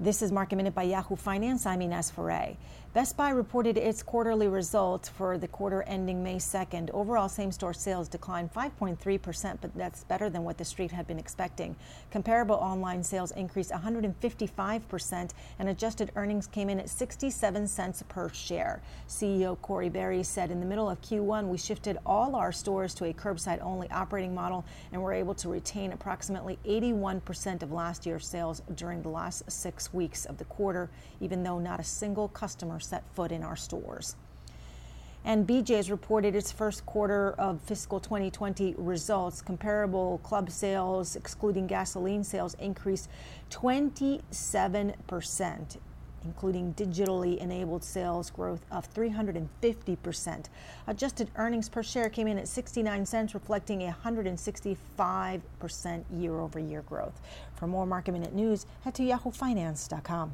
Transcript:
This is Market Minute by Yahoo Finance. I'm Ines Ferre. Best Buy reported its quarterly results for the quarter ending May 2nd. Overall, same store sales declined 5.3%, but that's better than what the street had been expecting. Comparable online sales increased 155%, and adjusted earnings came in at 67 cents per share. CEO Corie Barry said in the middle of Q1, we shifted all our stores to a curbside only operating model and were able to retain approximately 81% of last year's sales during the last six weeks of the quarter, even though not a single customer set foot in our stores. And BJ's reported its first quarter of fiscal 2020 results. Comparable club sales, excluding gasoline sales, increased 27% including digitally enabled sales growth of 350%. Adjusted earnings per share came in at 69 cents, reflecting a 165% year over year growth. For more market minute news, head to yahoofinance.com.